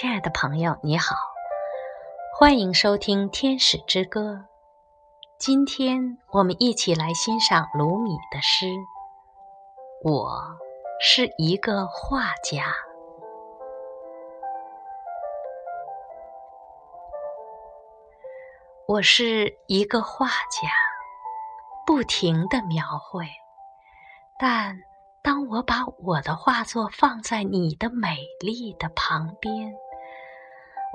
亲爱的朋友，你好，欢迎收听《天使之歌》。今天我们一起来欣赏鲁米的诗。我是一个画家，我是一个画家，不停的描绘，但。当我把我的画作放在你的美丽的旁边，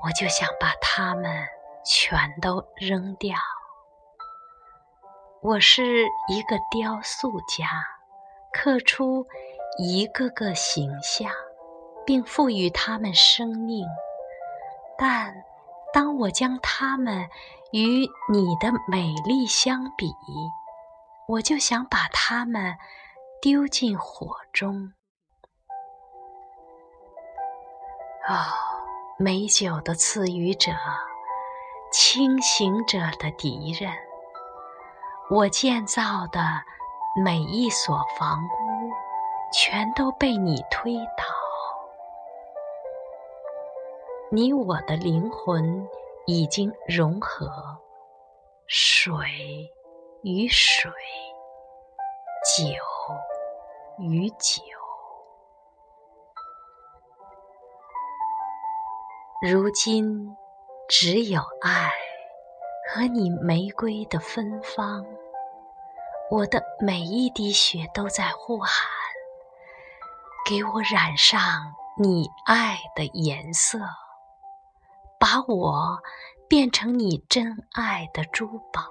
我就想把它们全都扔掉。我是一个雕塑家，刻出一个个形象，并赋予它们生命。但当我将它们与你的美丽相比，我就想把它们。丢进火中。哦，美酒的赐予者，清醒者的敌人。我建造的每一所房屋，全都被你推倒。你我的灵魂已经融合，水与水，酒。与酒，如今只有爱和你玫瑰的芬芳。我的每一滴血都在呼喊，给我染上你爱的颜色，把我变成你真爱的珠宝，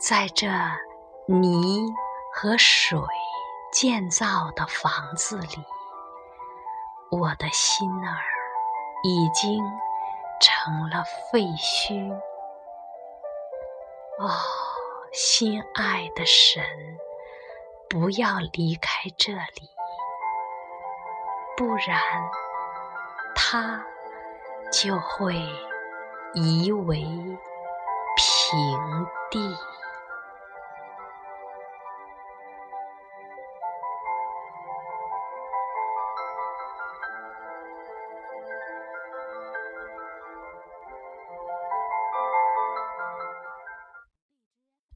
在这泥。和水建造的房子里，我的心儿已经成了废墟。哦，心爱的神，不要离开这里，不然它就会夷为平地。